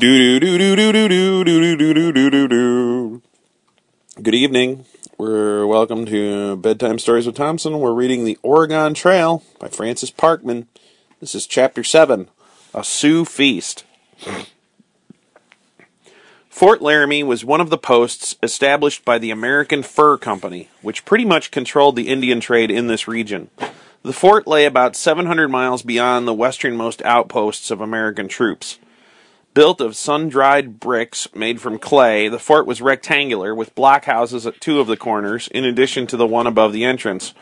Do do do do do do do do do do do do do. Good evening. We're welcome to Bedtime Stories with Thompson. We're reading The Oregon Trail by Francis Parkman. This is chapter 7 A Sioux Feast. Fort Laramie was one of the posts established by the American Fur Company, which pretty much controlled the Indian trade in this region. The fort lay about 700 miles beyond the westernmost outposts of American troops. Built of sun dried bricks made from clay, the fort was rectangular with blockhouses at two of the corners, in addition to the one above the entrance.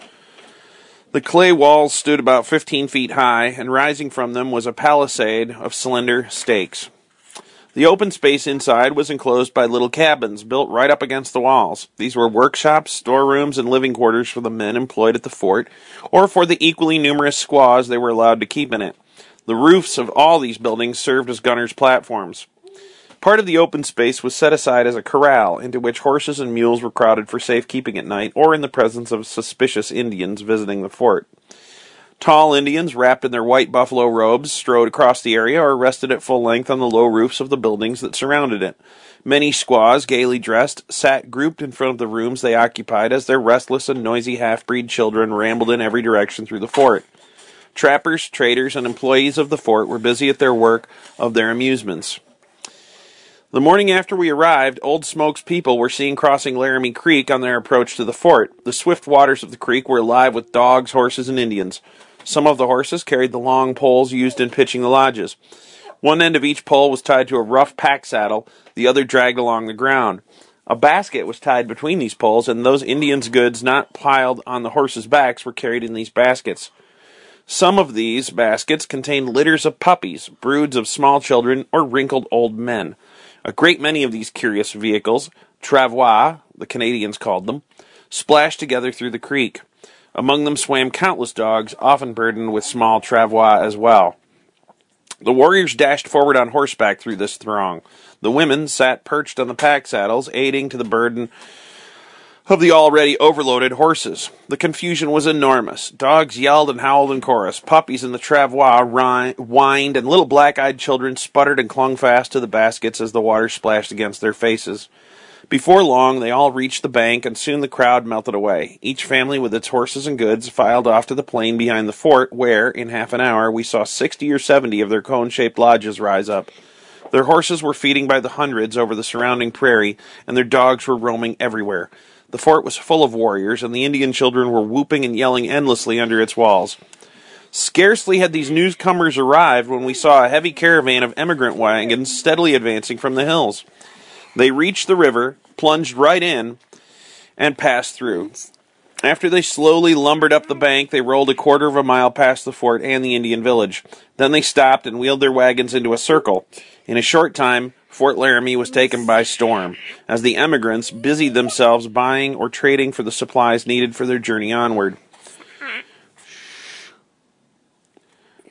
The clay walls stood about 15 feet high, and rising from them was a palisade of slender stakes. The open space inside was enclosed by little cabins built right up against the walls. These were workshops, storerooms, and living quarters for the men employed at the fort, or for the equally numerous squaws they were allowed to keep in it. The roofs of all these buildings served as gunners' platforms. Part of the open space was set aside as a corral into which horses and mules were crowded for safekeeping at night or in the presence of suspicious Indians visiting the fort. Tall Indians, wrapped in their white buffalo robes, strode across the area or rested at full length on the low roofs of the buildings that surrounded it. Many squaws, gaily dressed, sat grouped in front of the rooms they occupied as their restless and noisy half breed children rambled in every direction through the fort. Trappers, traders, and employees of the fort were busy at their work of their amusements. The morning after we arrived, Old Smoke's people were seen crossing Laramie Creek on their approach to the fort. The swift waters of the creek were alive with dogs, horses, and Indians. Some of the horses carried the long poles used in pitching the lodges. One end of each pole was tied to a rough pack saddle, the other dragged along the ground. A basket was tied between these poles, and those Indians' goods not piled on the horses' backs were carried in these baskets. Some of these baskets contained litters of puppies, broods of small children, or wrinkled old men. A great many of these curious vehicles, travois, the Canadians called them, splashed together through the creek. Among them swam countless dogs, often burdened with small travois as well. The warriors dashed forward on horseback through this throng. The women sat perched on the pack saddles, aiding to the burden of the already overloaded horses. The confusion was enormous. Dogs yelled and howled in chorus. Puppies in the travois whined, and little black eyed children sputtered and clung fast to the baskets as the water splashed against their faces. Before long, they all reached the bank, and soon the crowd melted away. Each family with its horses and goods filed off to the plain behind the fort, where, in half an hour, we saw sixty or seventy of their cone shaped lodges rise up. Their horses were feeding by the hundreds over the surrounding prairie, and their dogs were roaming everywhere. The fort was full of warriors, and the Indian children were whooping and yelling endlessly under its walls. Scarcely had these newcomers arrived when we saw a heavy caravan of emigrant wagons steadily advancing from the hills. They reached the river, plunged right in, and passed through. After they slowly lumbered up the bank, they rolled a quarter of a mile past the fort and the Indian village. Then they stopped and wheeled their wagons into a circle. In a short time, Fort Laramie was taken by storm, as the emigrants busied themselves buying or trading for the supplies needed for their journey onward.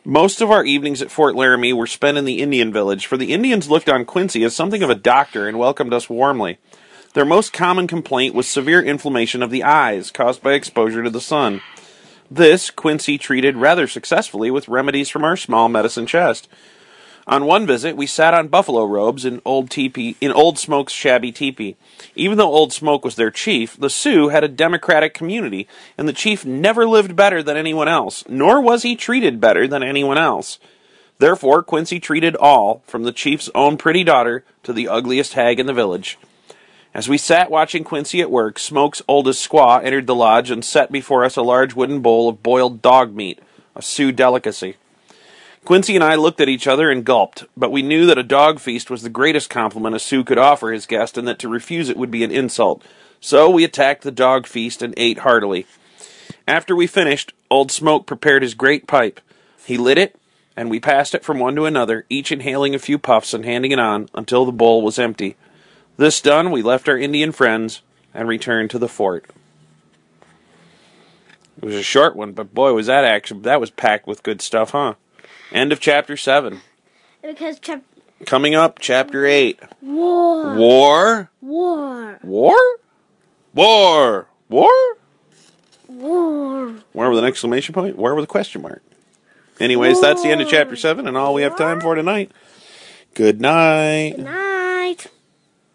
Most of our evenings at Fort Laramie were spent in the Indian village, for the Indians looked on Quincy as something of a doctor and welcomed us warmly. Their most common complaint was severe inflammation of the eyes caused by exposure to the sun. This Quincy treated rather successfully with remedies from our small medicine chest. On one visit, we sat on buffalo robes in old teepee in Old Smoke's shabby teepee. Even though Old Smoke was their chief, the Sioux had a democratic community, and the chief never lived better than anyone else, nor was he treated better than anyone else. Therefore, Quincy treated all, from the chief's own pretty daughter to the ugliest hag in the village. As we sat watching Quincy at work, Smoke's oldest squaw entered the lodge and set before us a large wooden bowl of boiled dog meat, a Sioux delicacy. Quincy and I looked at each other and gulped, but we knew that a dog feast was the greatest compliment a Sioux could offer his guest and that to refuse it would be an insult. So we attacked the dog feast and ate heartily. After we finished, Old Smoke prepared his great pipe. He lit it, and we passed it from one to another, each inhaling a few puffs and handing it on until the bowl was empty. This done, we left our Indian friends and returned to the fort. It was a short one, but boy, was that action! That was packed with good stuff, huh? End of chapter 7. Because chap- Coming up, chapter 8. war, War? war, War? War? War? war. War with an exclamation point? War with a question mark. Anyways, that's the end of chapter 7 and all we have time for tonight. Good night. Good night.